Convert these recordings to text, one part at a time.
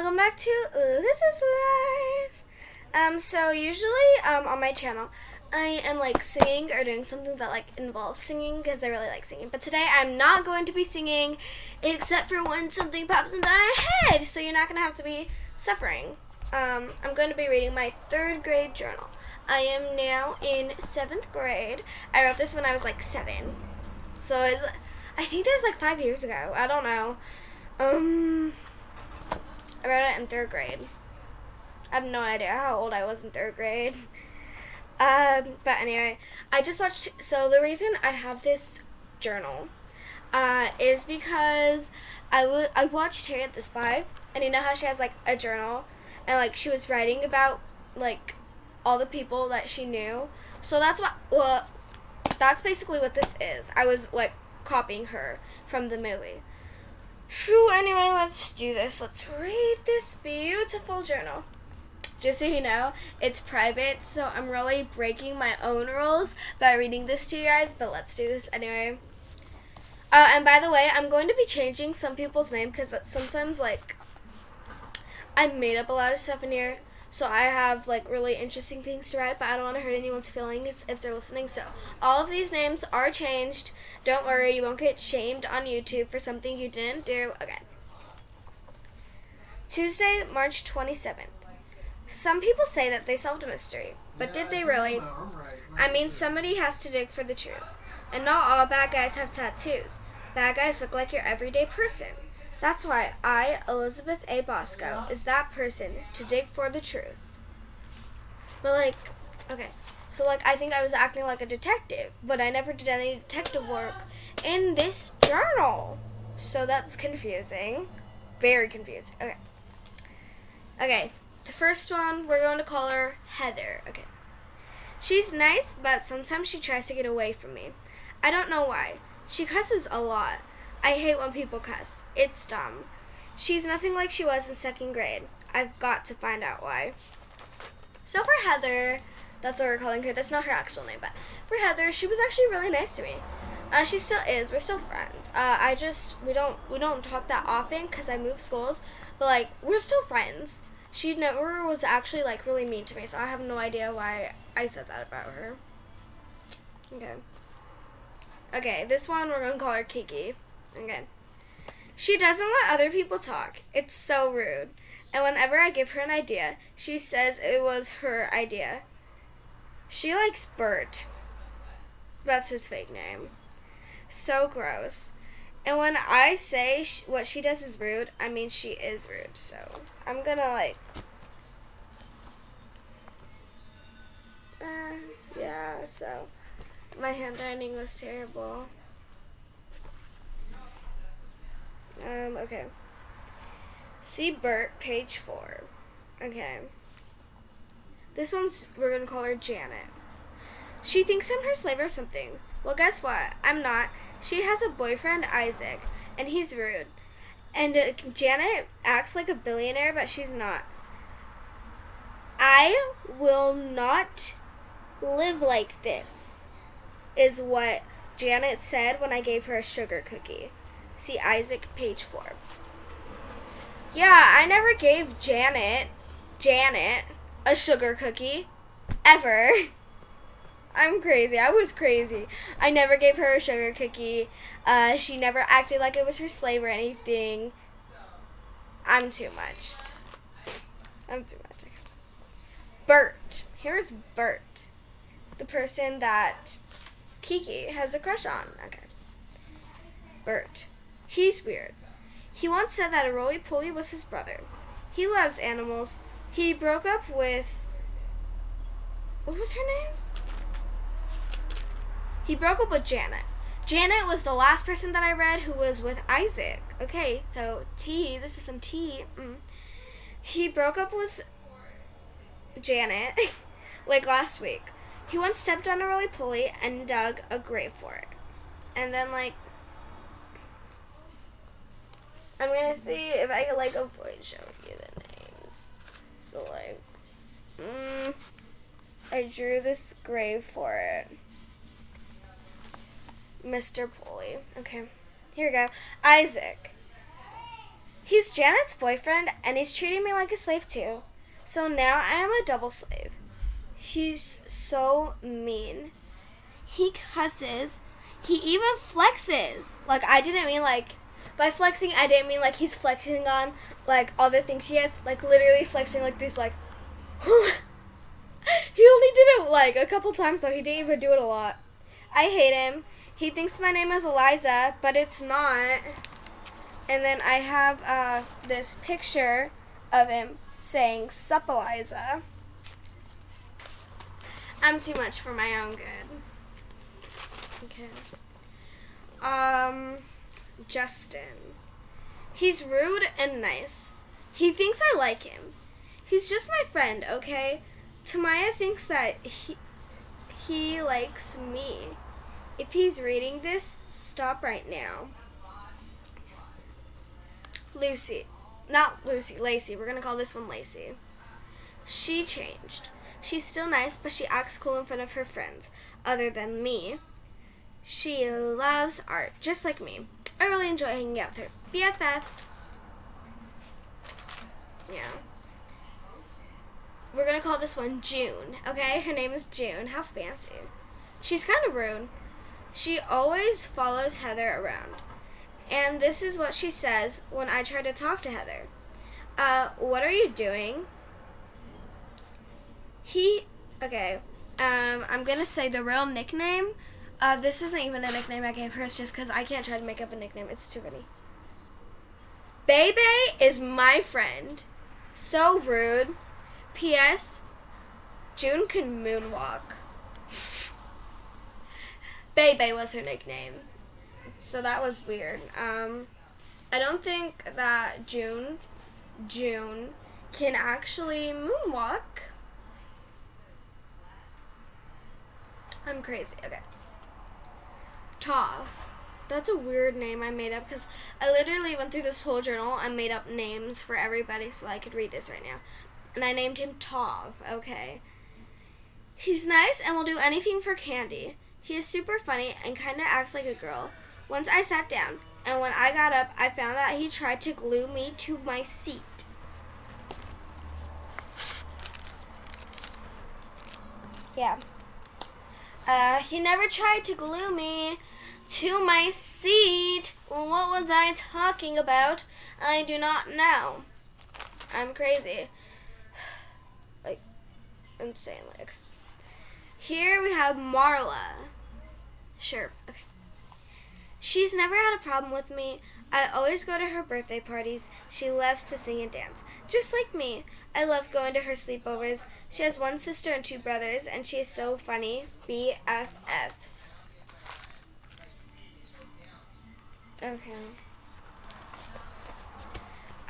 welcome back to This Is Life. Um, so usually, um, on my channel, I am like singing or doing something that like involves singing because I really like singing. But today I'm not going to be singing, except for when something pops into my head. So you're not gonna have to be suffering. Um, I'm going to be reading my third grade journal. I am now in seventh grade. I wrote this when I was like seven, so it's I think that was like five years ago. I don't know. Um. I wrote it in third grade. I have no idea how old I was in third grade. Um, but anyway, I just watched. So the reason I have this journal uh, is because I, w- I watched Harriet the Spy, and you know how she has like a journal, and like she was writing about like all the people that she knew. So that's what. Well, that's basically what this is. I was like copying her from the movie. True, anyway, let's do this. Let's read this beautiful journal. Just so you know, it's private, so I'm really breaking my own rules by reading this to you guys, but let's do this anyway. Uh, and by the way, I'm going to be changing some people's name because sometimes, like, I made up a lot of stuff in here. So I have like really interesting things to write, but I don't want to hurt anyone's feelings if they're listening. So all of these names are changed. Don't worry, you won't get shamed on YouTube for something you didn't do. Okay. Tuesday, March 27th. Some people say that they solved a mystery, but did they really? I mean, somebody has to dig for the truth. And not all bad guys have tattoos. Bad guys look like your everyday person. That's why I, Elizabeth A. Bosco, is that person to dig for the truth. But like, okay, so like I think I was acting like a detective, but I never did any detective work in this journal. So that's confusing. Very confusing. Okay. Okay, the first one, we're going to call her Heather. Okay. She's nice, but sometimes she tries to get away from me. I don't know why. She cusses a lot. I hate when people cuss. It's dumb. She's nothing like she was in second grade. I've got to find out why. So for Heather, that's what we're calling her. That's not her actual name, but for Heather, she was actually really nice to me. Uh, she still is. We're still friends. Uh, I just we don't we don't talk that often because I moved schools, but like we're still friends. She never was actually like really mean to me, so I have no idea why I said that about her. Okay. Okay, this one we're gonna call her Kiki. Okay. She doesn't let other people talk. It's so rude. And whenever I give her an idea, she says it was her idea. She likes Bert. That's his fake name. So gross. And when I say sh- what she does is rude, I mean she is rude. So I'm gonna like. Uh, yeah, so my handwriting was terrible. Um, okay. See Bert, page four. Okay. This one's, we're gonna call her Janet. She thinks I'm her slave or something. Well, guess what? I'm not. She has a boyfriend, Isaac, and he's rude. And uh, Janet acts like a billionaire, but she's not. I will not live like this, is what Janet said when I gave her a sugar cookie. See Isaac, page four. Yeah, I never gave Janet, Janet, a sugar cookie. Ever. I'm crazy. I was crazy. I never gave her a sugar cookie. Uh, she never acted like it was her slave or anything. I'm too much. I'm too much. Bert. Here's Bert. The person that Kiki has a crush on. Okay. Bert. He's weird. He once said that a roly poly was his brother. He loves animals. He broke up with. What was her name? He broke up with Janet. Janet was the last person that I read who was with Isaac. Okay, so T, this is some tea. Mm. He broke up with Janet like last week. He once stepped on a roly poly and dug a grave for it. And then, like, I'm gonna see if I can like avoid showing you the names. So like, mm, I drew this grave for it. Mr. Pulley. Okay, here we go. Isaac. He's Janet's boyfriend, and he's treating me like a slave too. So now I am a double slave. He's so mean. He cusses. He even flexes. Like I didn't mean like by flexing I didn't mean like he's flexing on like all the things he has, like literally flexing like this like he only did it like a couple times though. He didn't even do it a lot. I hate him. He thinks my name is Eliza, but it's not. And then I have uh, this picture of him saying Sup Eliza. I'm too much for my own good. Okay. Um, Justin. He's rude and nice. He thinks I like him. He's just my friend, okay? Tamaya thinks that he he likes me. If he's reading this, stop right now. Lucy. Not Lucy, Lacey. We're gonna call this one Lacey. She changed. She's still nice, but she acts cool in front of her friends, other than me. She loves art, just like me. I really enjoy hanging out with her. BFFs. Yeah. We're gonna call this one June, okay? Her name is June. How fancy. She's kind of rude. She always follows Heather around. And this is what she says when I try to talk to Heather. Uh, what are you doing? He, okay, um, I'm gonna say the real nickname. Uh, this isn't even a nickname I gave her, it's just because I can't try to make up a nickname. It's too funny. Bebe is my friend. So rude. P.S. June can moonwalk. Bebe was her nickname. So that was weird. Um, I don't think that June, June, can actually moonwalk. I'm crazy. Okay. Tav. That's a weird name I made up because I literally went through this whole journal and made up names for everybody so I could read this right now. And I named him Tov. Okay. He's nice and will do anything for candy. He is super funny and kind of acts like a girl. Once I sat down, and when I got up, I found that he tried to glue me to my seat. Yeah. Uh, he never tried to glue me to my seat. What was I talking about? I do not know. I'm crazy. Like, insane. Like, here we have Marla. Sure. Okay. She's never had a problem with me. I always go to her birthday parties. She loves to sing and dance, just like me. I love going to her sleepovers. She has one sister and two brothers, and she is so funny. BFFs. Okay.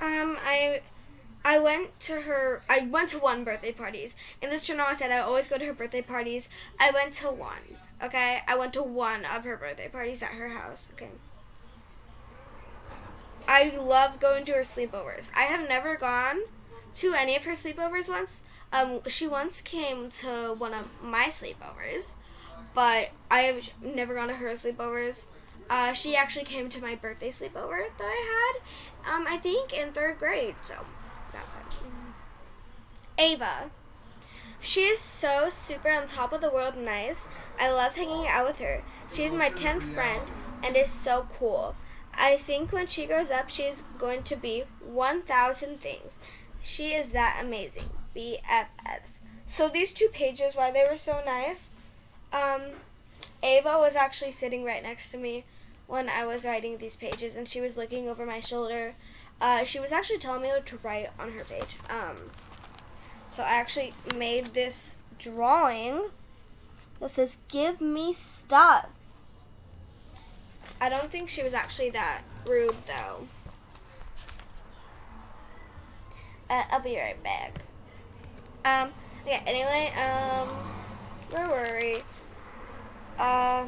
Um, I I went to her. I went to one birthday parties. In this I said I always go to her birthday parties. I went to one. Okay, I went to one of her birthday parties at her house. Okay. I love going to her sleepovers. I have never gone to any of her sleepovers once. Um, she once came to one of my sleepovers, but I have never gone to her sleepovers. Uh, she actually came to my birthday sleepover that I had, um, I think in third grade. So that's it. Ava. She is so super on top of the world nice. I love hanging out with her. She's my 10th friend and is so cool. I think when she grows up, she's going to be 1,000 things. She is that amazing. BFFs. So these two pages, why they were so nice, um, Ava was actually sitting right next to me when I was writing these pages, and she was looking over my shoulder. Uh, she was actually telling me what to write on her page. Um, so I actually made this drawing that says, Give me stuff. I don't think she was actually that rude though. Uh, I'll be right back. Um, yeah, anyway, um, where were we? Uh,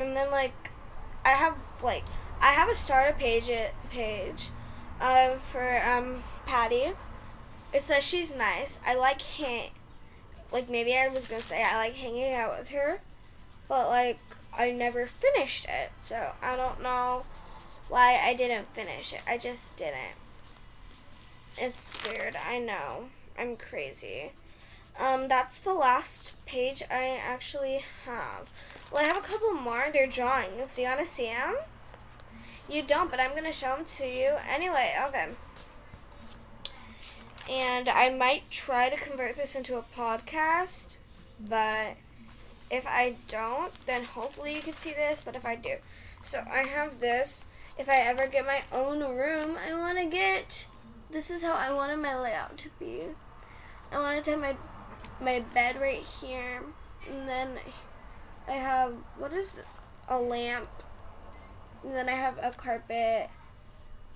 and then like, I have like, I have a starter page page um, for um, Patty. It says she's nice. I like hang, like maybe I was gonna say I like hanging out with her, but like I never finished it. So I don't know why I didn't finish it. I just didn't. It's weird. I know. I'm crazy. Um, that's the last page I actually have. Well, I have a couple more. They're drawings. Do you want to see them? You don't, but I'm going to show them to you. Anyway, okay. And I might try to convert this into a podcast, but if I don't, then hopefully you can see this, but if I do. So I have this. If I ever get my own room, I want to get, this is how I wanted my layout to be. I wanted to have my, my bed right here, and then I have, what is this? a lamp, and then I have a carpet,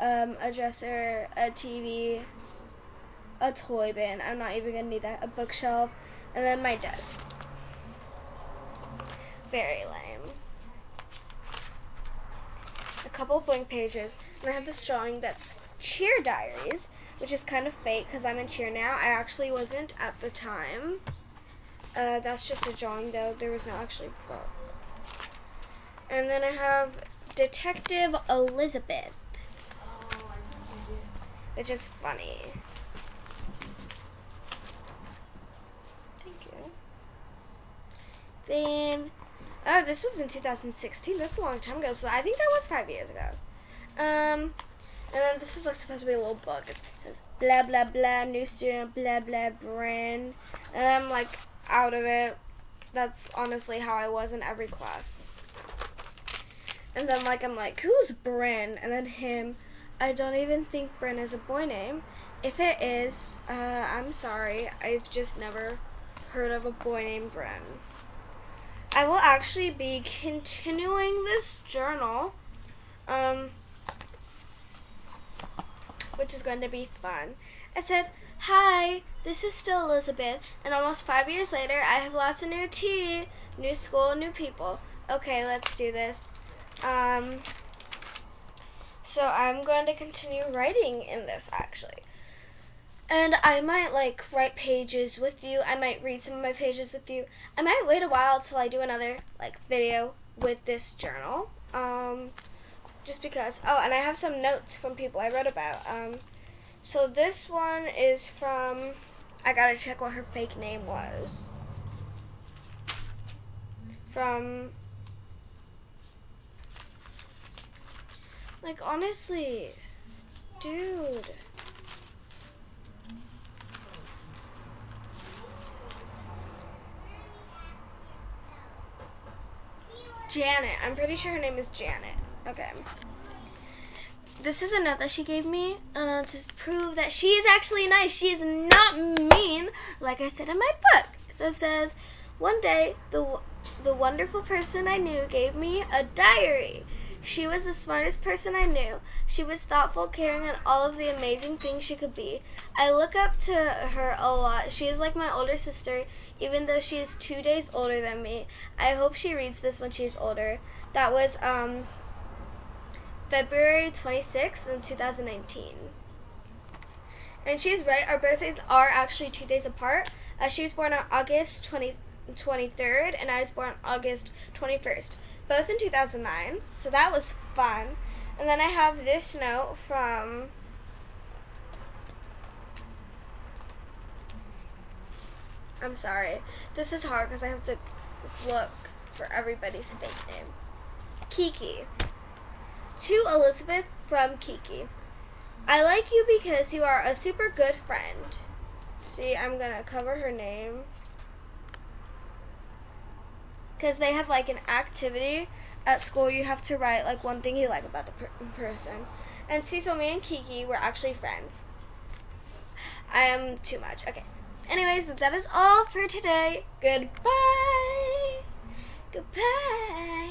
um, a dresser, a TV, a toy bin. I'm not even gonna need that. A bookshelf, and then my desk. Very lame. A couple blank pages, and I have this drawing that's cheer diaries, which is kind of fake because I'm in cheer now. I actually wasn't at the time. Uh, that's just a drawing though. There was no actually book. And then I have Detective Elizabeth, which is funny. Thank you. Then, oh, this was in 2016. That's a long time ago. So I think that was five years ago. Um, and then this is like supposed to be a little book. It says blah blah blah new student blah blah brand, and I'm like out of it. That's honestly how I was in every class. And then like I'm like, who's Bryn? And then him. I don't even think Bryn is a boy name. If it is, uh, I'm sorry. I've just never heard of a boy named Bryn. I will actually be continuing this journal, um, which is going to be fun. I said, Hi, this is still Elizabeth, and almost five years later, I have lots of new tea, new school, new people. Okay, let's do this. Um, so I'm going to continue writing in this actually. And I might like write pages with you. I might read some of my pages with you. I might wait a while till I do another like video with this journal. Um, just because. Oh, and I have some notes from people I wrote about. Um, so this one is from. I gotta check what her fake name was. From Like, honestly, dude. Janet. I'm pretty sure her name is Janet. Okay. This is a note that she gave me uh, to prove that she is actually nice. She is not mean, like I said in my book. So it says, one day, the, the wonderful person I knew gave me a diary. She was the smartest person I knew. She was thoughtful, caring, and all of the amazing things she could be. I look up to her a lot. She is like my older sister, even though she is two days older than me. I hope she reads this when she's older. That was um, February 26th in 2019. And she's right, our birthdays are actually two days apart. Uh, she was born on August 20, 23rd, and I was born on August 21st both in 2009. So that was fun. And then I have this note from I'm sorry. This is hard because I have to look for everybody's fake name. Kiki. To Elizabeth from Kiki. I like you because you are a super good friend. See, I'm going to cover her name because they have like an activity at school. You have to write like one thing you like about the per- person. And see, so me and Kiki were actually friends. I am too much. Okay. Anyways, that is all for today. Goodbye. Goodbye.